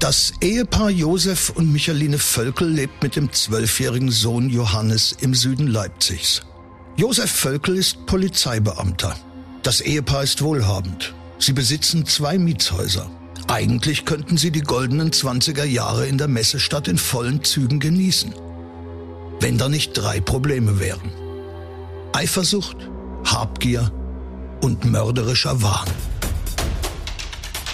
Das Ehepaar Josef und Michaline Völkel lebt mit dem zwölfjährigen Sohn Johannes im Süden Leipzigs. Josef Völkel ist Polizeibeamter. Das Ehepaar ist wohlhabend. Sie besitzen zwei Mietshäuser. Eigentlich könnten sie die goldenen 20er Jahre in der Messestadt in vollen Zügen genießen. Wenn da nicht drei Probleme wären. Eifersucht, Habgier und mörderischer Wahn.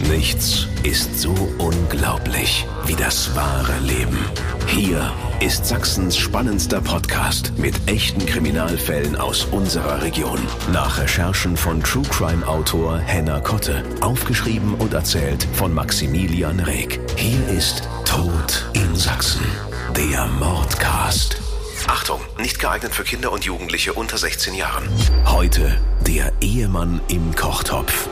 Nichts ist so unglaublich wie das wahre Leben. Hier ist Sachsens spannendster Podcast mit echten Kriminalfällen aus unserer Region. Nach Recherchen von True Crime Autor Henna Kotte. Aufgeschrieben und erzählt von Maximilian Reg. Hier ist Tod in Sachsen. Der Mordcast. Achtung, nicht geeignet für Kinder und Jugendliche unter 16 Jahren. Heute der Ehemann im Kochtopf.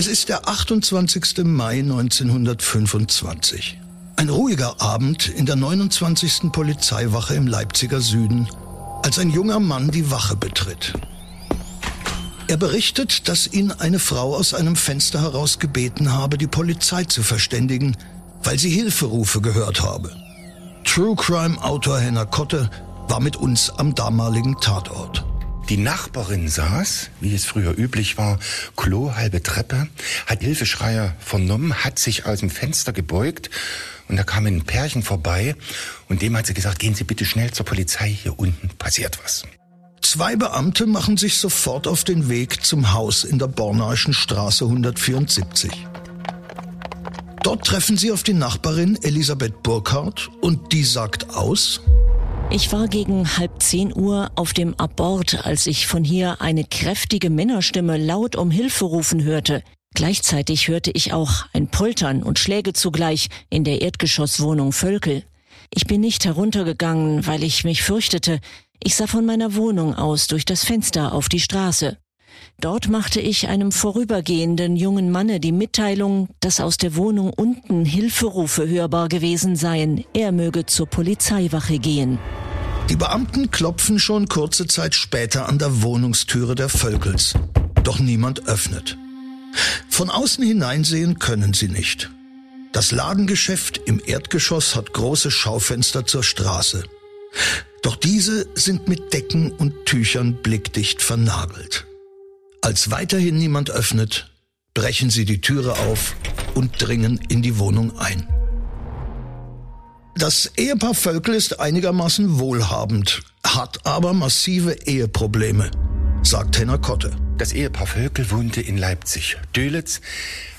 Es ist der 28. Mai 1925. Ein ruhiger Abend in der 29. Polizeiwache im Leipziger Süden, als ein junger Mann die Wache betritt. Er berichtet, dass ihn eine Frau aus einem Fenster heraus gebeten habe, die Polizei zu verständigen, weil sie Hilferufe gehört habe. True Crime Autor Henner Kotte war mit uns am damaligen Tatort. Die Nachbarin saß, wie es früher üblich war, Klo, halbe Treppe, hat Hilfeschreier vernommen, hat sich aus dem Fenster gebeugt und da kam ein Pärchen vorbei und dem hat sie gesagt, gehen Sie bitte schnell zur Polizei, hier unten passiert was. Zwei Beamte machen sich sofort auf den Weg zum Haus in der Bornaischen Straße 174. Dort treffen sie auf die Nachbarin Elisabeth Burkhardt und die sagt aus, ich war gegen halb zehn Uhr auf dem Abort, als ich von hier eine kräftige Männerstimme laut um Hilfe rufen hörte. Gleichzeitig hörte ich auch ein Poltern und Schläge zugleich in der Erdgeschosswohnung Völkel. Ich bin nicht heruntergegangen, weil ich mich fürchtete. Ich sah von meiner Wohnung aus durch das Fenster auf die Straße. Dort machte ich einem vorübergehenden jungen Manne die Mitteilung, dass aus der Wohnung unten Hilferufe hörbar gewesen seien, er möge zur Polizeiwache gehen. Die Beamten klopfen schon kurze Zeit später an der Wohnungstüre der Völkels. Doch niemand öffnet. Von außen hineinsehen können sie nicht. Das Ladengeschäft im Erdgeschoss hat große Schaufenster zur Straße. Doch diese sind mit Decken und Tüchern blickdicht vernagelt. Als weiterhin niemand öffnet, brechen sie die Türe auf und dringen in die Wohnung ein. Das Ehepaar Völkel ist einigermaßen wohlhabend, hat aber massive Eheprobleme, sagt Henner Kotte. Das Ehepaar Völkel wohnte in Leipzig. Dölitz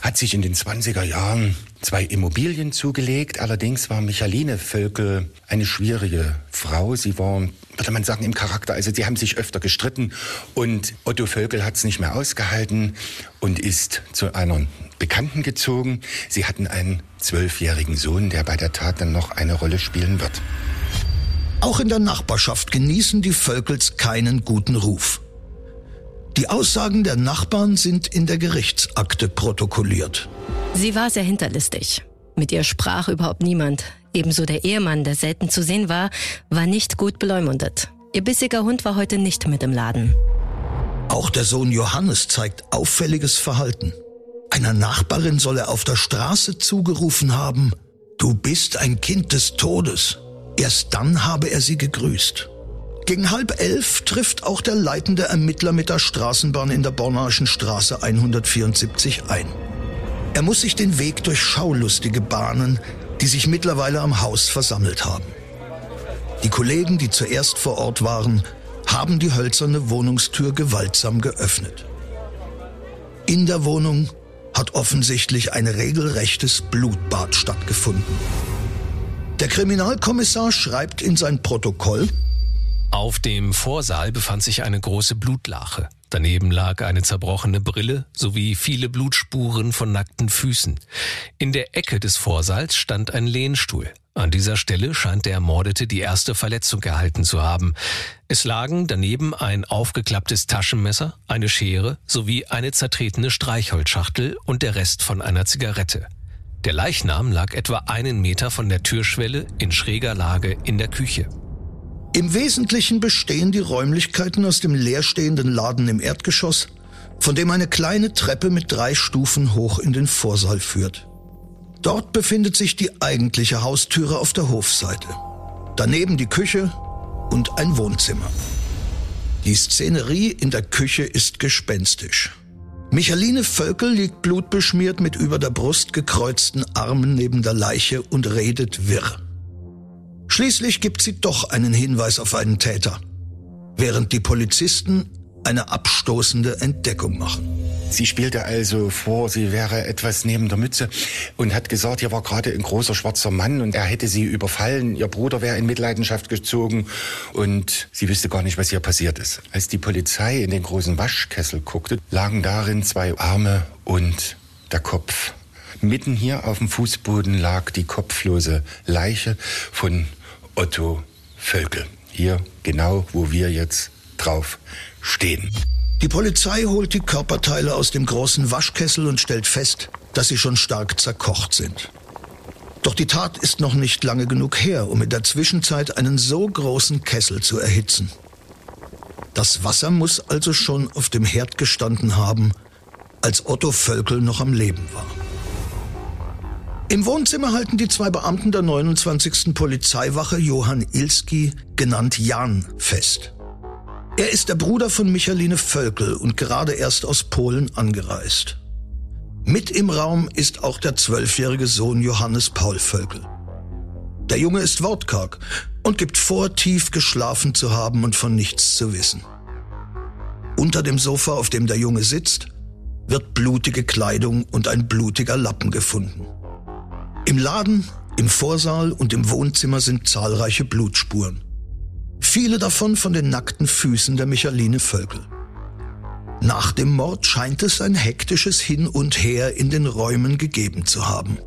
hat sich in den 20er Jahren zwei Immobilien zugelegt. Allerdings war Michaline Völkel eine schwierige Frau. Sie war, würde man sagen, im Charakter. Also sie haben sich öfter gestritten und Otto Völkel hat es nicht mehr ausgehalten und ist zu einer Bekannten gezogen. Sie hatten einen zwölfjährigen Sohn, der bei der Tat dann noch eine Rolle spielen wird. Auch in der Nachbarschaft genießen die Völkels keinen guten Ruf. Die Aussagen der Nachbarn sind in der Gerichtsakte protokolliert. Sie war sehr hinterlistig. Mit ihr sprach überhaupt niemand. Ebenso der Ehemann, der selten zu sehen war, war nicht gut beleumundet. Ihr bissiger Hund war heute nicht mit im Laden. Auch der Sohn Johannes zeigt auffälliges Verhalten. Einer Nachbarin soll er auf der Straße zugerufen haben, du bist ein Kind des Todes. Erst dann habe er sie gegrüßt. Gegen halb elf trifft auch der leitende Ermittler mit der Straßenbahn in der Bornaischen Straße 174 ein. Er muss sich den Weg durch Schaulustige bahnen, die sich mittlerweile am Haus versammelt haben. Die Kollegen, die zuerst vor Ort waren, haben die hölzerne Wohnungstür gewaltsam geöffnet. In der Wohnung hat offensichtlich ein regelrechtes Blutbad stattgefunden. Der Kriminalkommissar schreibt in sein Protokoll, auf dem Vorsaal befand sich eine große Blutlache. Daneben lag eine zerbrochene Brille sowie viele Blutspuren von nackten Füßen. In der Ecke des Vorsaals stand ein Lehnstuhl. An dieser Stelle scheint der Ermordete die erste Verletzung erhalten zu haben. Es lagen daneben ein aufgeklapptes Taschenmesser, eine Schere sowie eine zertretene Streichholzschachtel und der Rest von einer Zigarette. Der Leichnam lag etwa einen Meter von der Türschwelle in schräger Lage in der Küche. Im Wesentlichen bestehen die Räumlichkeiten aus dem leerstehenden Laden im Erdgeschoss, von dem eine kleine Treppe mit drei Stufen hoch in den Vorsaal führt. Dort befindet sich die eigentliche Haustüre auf der Hofseite. Daneben die Küche und ein Wohnzimmer. Die Szenerie in der Küche ist gespenstisch. Michaline Völkel liegt blutbeschmiert mit über der Brust gekreuzten Armen neben der Leiche und redet wirr. Schließlich gibt sie doch einen Hinweis auf einen Täter, während die Polizisten eine abstoßende Entdeckung machen. Sie spielte also vor, sie wäre etwas neben der Mütze und hat gesagt, hier war gerade ein großer schwarzer Mann und er hätte sie überfallen. Ihr Bruder wäre in Mitleidenschaft gezogen und sie wüsste gar nicht, was hier passiert ist. Als die Polizei in den großen Waschkessel guckte, lagen darin zwei Arme und der Kopf. Mitten hier auf dem Fußboden lag die kopflose Leiche von Otto Völkel. Hier genau, wo wir jetzt drauf stehen. Die Polizei holt die Körperteile aus dem großen Waschkessel und stellt fest, dass sie schon stark zerkocht sind. Doch die Tat ist noch nicht lange genug her, um in der Zwischenzeit einen so großen Kessel zu erhitzen. Das Wasser muss also schon auf dem Herd gestanden haben, als Otto Völkel noch am Leben war. Im Wohnzimmer halten die zwei Beamten der 29. Polizeiwache Johann Ilski, genannt Jan, fest. Er ist der Bruder von Michaline Völkel und gerade erst aus Polen angereist. Mit im Raum ist auch der zwölfjährige Sohn Johannes Paul Völkel. Der Junge ist wortkarg und gibt vor, tief geschlafen zu haben und von nichts zu wissen. Unter dem Sofa, auf dem der Junge sitzt, wird blutige Kleidung und ein blutiger Lappen gefunden. Im Laden, im Vorsaal und im Wohnzimmer sind zahlreiche Blutspuren. Viele davon von den nackten Füßen der Michaline Völkel. Nach dem Mord scheint es ein hektisches Hin und Her in den Räumen gegeben zu haben.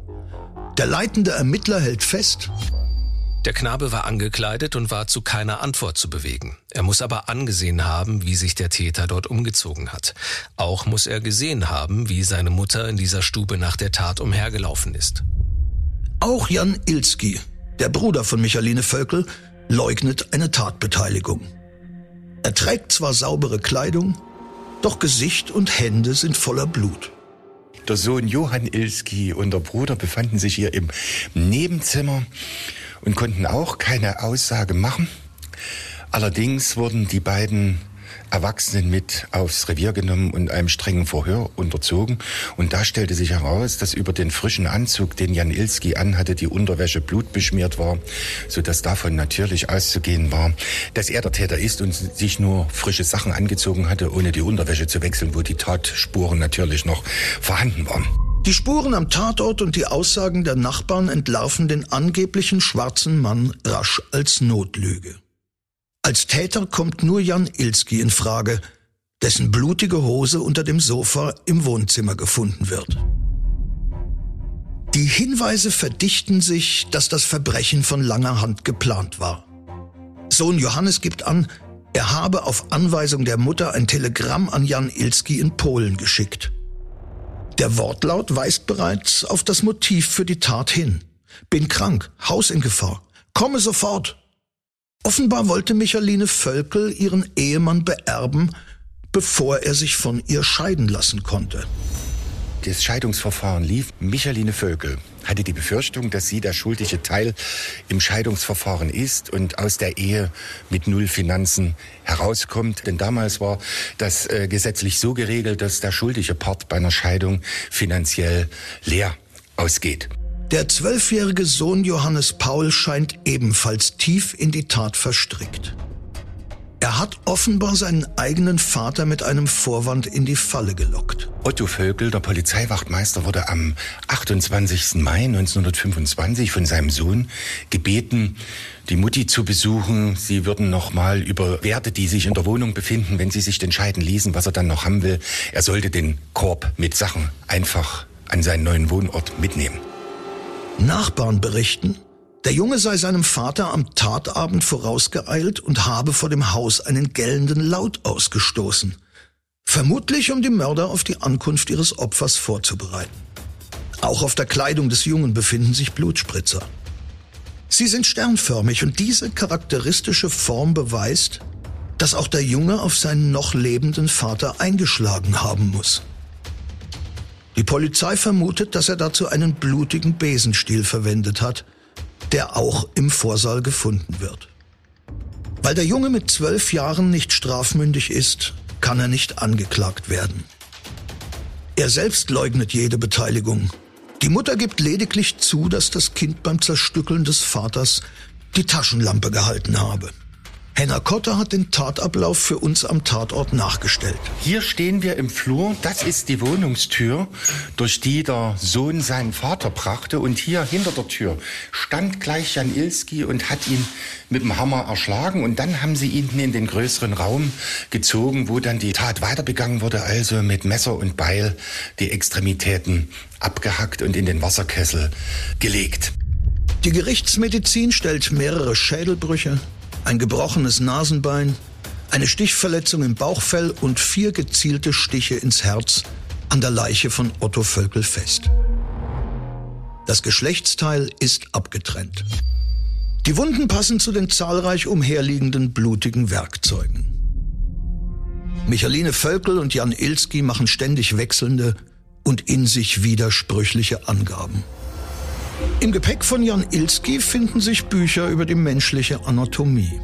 Der leitende Ermittler hält fest, der Knabe war angekleidet und war zu keiner Antwort zu bewegen. Er muss aber angesehen haben, wie sich der Täter dort umgezogen hat. Auch muss er gesehen haben, wie seine Mutter in dieser Stube nach der Tat umhergelaufen ist. Auch Jan Ilski, der Bruder von Michaline Völkel, leugnet eine Tatbeteiligung. Er trägt zwar saubere Kleidung, doch Gesicht und Hände sind voller Blut. Der Sohn Johann Ilski und der Bruder befanden sich hier im Nebenzimmer und konnten auch keine Aussage machen. Allerdings wurden die beiden Erwachsenen mit aufs Revier genommen und einem strengen Verhör unterzogen. Und da stellte sich heraus, dass über den frischen Anzug, den Jan Ilski anhatte, die Unterwäsche blutbeschmiert war, so dass davon natürlich auszugehen war, dass er der Täter ist und sich nur frische Sachen angezogen hatte, ohne die Unterwäsche zu wechseln, wo die Tatspuren natürlich noch vorhanden waren. Die Spuren am Tatort und die Aussagen der Nachbarn entlarven den angeblichen schwarzen Mann rasch als Notlüge. Als Täter kommt nur Jan Ilski in Frage, dessen blutige Hose unter dem Sofa im Wohnzimmer gefunden wird. Die Hinweise verdichten sich, dass das Verbrechen von langer Hand geplant war. Sohn Johannes gibt an, er habe auf Anweisung der Mutter ein Telegramm an Jan Ilski in Polen geschickt. Der Wortlaut weist bereits auf das Motiv für die Tat hin. Bin krank, Haus in Gefahr, komme sofort. Offenbar wollte Michaline Völkel ihren Ehemann beerben, bevor er sich von ihr scheiden lassen konnte. Das Scheidungsverfahren lief. Michaline Völkel hatte die Befürchtung, dass sie der schuldige Teil im Scheidungsverfahren ist und aus der Ehe mit null Finanzen herauskommt. Denn damals war das äh, gesetzlich so geregelt, dass der schuldige Part bei einer Scheidung finanziell leer ausgeht. Der zwölfjährige Sohn Johannes Paul scheint ebenfalls tief in die Tat verstrickt. Er hat offenbar seinen eigenen Vater mit einem Vorwand in die Falle gelockt. Otto Vögel, der Polizeiwachtmeister, wurde am 28. Mai 1925 von seinem Sohn gebeten, die Mutti zu besuchen. Sie würden nochmal über Werte, die sich in der Wohnung befinden, wenn sie sich entscheiden ließen, was er dann noch haben will. Er sollte den Korb mit Sachen einfach an seinen neuen Wohnort mitnehmen. Nachbarn berichten, der Junge sei seinem Vater am Tatabend vorausgeeilt und habe vor dem Haus einen gellenden Laut ausgestoßen. Vermutlich, um die Mörder auf die Ankunft ihres Opfers vorzubereiten. Auch auf der Kleidung des Jungen befinden sich Blutspritzer. Sie sind sternförmig und diese charakteristische Form beweist, dass auch der Junge auf seinen noch lebenden Vater eingeschlagen haben muss. Die Polizei vermutet, dass er dazu einen blutigen Besenstiel verwendet hat, der auch im Vorsaal gefunden wird. Weil der Junge mit zwölf Jahren nicht strafmündig ist, kann er nicht angeklagt werden. Er selbst leugnet jede Beteiligung. Die Mutter gibt lediglich zu, dass das Kind beim Zerstückeln des Vaters die Taschenlampe gehalten habe. Henna Kotter hat den Tatablauf für uns am Tatort nachgestellt. Hier stehen wir im Flur. Das ist die Wohnungstür, durch die der Sohn seinen Vater brachte. Und hier hinter der Tür stand gleich Jan Ilski und hat ihn mit dem Hammer erschlagen. Und dann haben sie ihn in den größeren Raum gezogen, wo dann die Tat weiter begangen wurde. Also mit Messer und Beil die Extremitäten abgehackt und in den Wasserkessel gelegt. Die Gerichtsmedizin stellt mehrere Schädelbrüche, ein gebrochenes Nasenbein, eine Stichverletzung im Bauchfell und vier gezielte Stiche ins Herz an der Leiche von Otto Völkel fest. Das Geschlechtsteil ist abgetrennt. Die Wunden passen zu den zahlreich umherliegenden blutigen Werkzeugen. Michaline Völkel und Jan Ilski machen ständig wechselnde und in sich widersprüchliche Angaben. Im Gepäck von Jan Ilski finden sich Bücher über die menschliche Anatomie.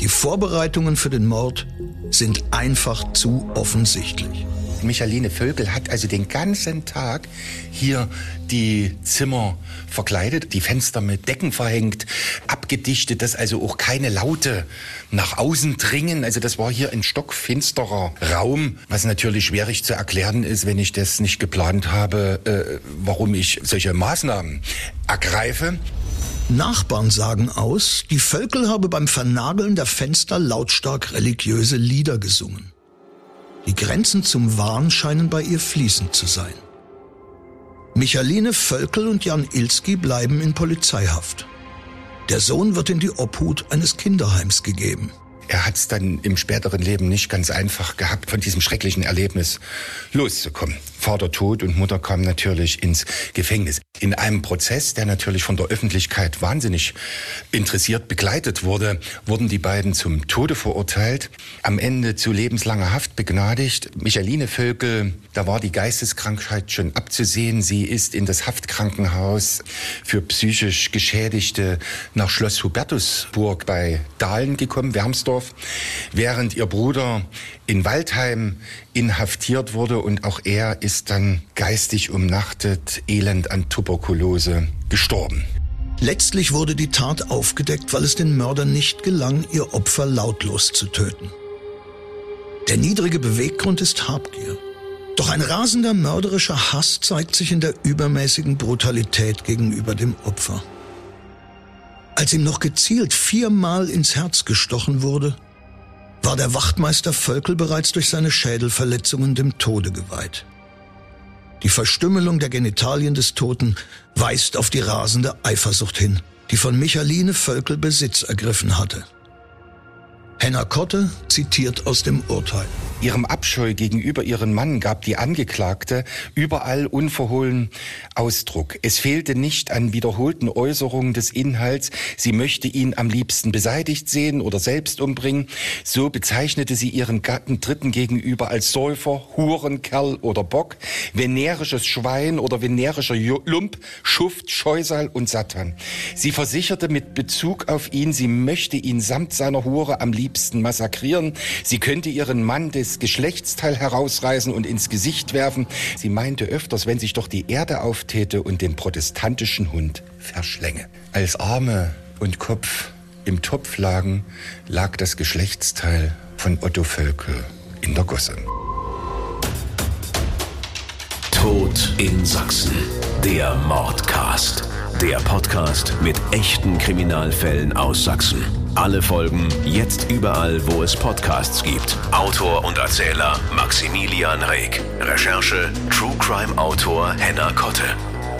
Die Vorbereitungen für den Mord sind einfach zu offensichtlich. Michaline Vögel hat also den ganzen Tag hier die Zimmer verkleidet, die Fenster mit Decken verhängt, abgedichtet, dass also auch keine Laute nach außen dringen. Also das war hier ein stockfinsterer Raum, was natürlich schwierig zu erklären ist, wenn ich das nicht geplant habe, äh, warum ich solche Maßnahmen ergreife. Nachbarn sagen aus, die Völkel habe beim Vernageln der Fenster lautstark religiöse Lieder gesungen. Die Grenzen zum Wahn scheinen bei ihr fließend zu sein. Michaline Völkel und Jan Ilski bleiben in Polizeihaft. Der Sohn wird in die Obhut eines Kinderheims gegeben. Er hat es dann im späteren Leben nicht ganz einfach gehabt, von diesem schrecklichen Erlebnis loszukommen. Vater tot und Mutter kam natürlich ins Gefängnis. In einem Prozess, der natürlich von der Öffentlichkeit wahnsinnig interessiert begleitet wurde, wurden die beiden zum Tode verurteilt, am Ende zu lebenslanger Haft begnadigt. Michaline Völkel, da war die Geisteskrankheit schon abzusehen. Sie ist in das Haftkrankenhaus für psychisch Geschädigte nach Schloss Hubertusburg bei Dahlen gekommen, Wermsdorf, während ihr Bruder in Waldheim inhaftiert wurde und auch er ist dann geistig umnachtet, elend an Tuberkulose gestorben. Letztlich wurde die Tat aufgedeckt, weil es den Mördern nicht gelang, ihr Opfer lautlos zu töten. Der niedrige Beweggrund ist Habgier. Doch ein rasender mörderischer Hass zeigt sich in der übermäßigen Brutalität gegenüber dem Opfer. Als ihm noch gezielt viermal ins Herz gestochen wurde, war der Wachtmeister Völkel bereits durch seine Schädelverletzungen dem Tode geweiht. Die Verstümmelung der Genitalien des Toten weist auf die rasende Eifersucht hin, die von Michaline Völkel Besitz ergriffen hatte. Henna Kotte zitiert aus dem Urteil. Ihrem Abscheu gegenüber ihrem Mann gab die Angeklagte überall unverhohlen Ausdruck. Es fehlte nicht an wiederholten Äußerungen des Inhalts, sie möchte ihn am liebsten beseitigt sehen oder selbst umbringen. So bezeichnete sie ihren Gatten Dritten gegenüber als Säufer, Hurenkerl oder Bock, venerisches Schwein oder venerischer Lump, Schuft, Scheusal und Satan. Sie versicherte mit Bezug auf ihn, sie möchte ihn samt seiner Hure am liebsten massakrieren. Sie könnte ihren Mann des Geschlechtsteil herausreißen und ins Gesicht werfen. Sie meinte öfters, wenn sich doch die Erde auftäte und den protestantischen Hund verschlänge. Als Arme und Kopf im Topf lagen, lag das Geschlechtsteil von Otto Völke in der Gosse. Tod in Sachsen. Der Mordcast. Der Podcast mit echten Kriminalfällen aus Sachsen. Alle Folgen jetzt überall, wo es Podcasts gibt. Autor und Erzähler Maximilian Reg. Recherche True Crime Autor Henna Kotte.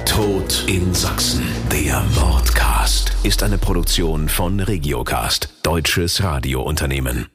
Tod in Sachsen. Der Mordcast ist eine Produktion von Regiocast, deutsches Radiounternehmen.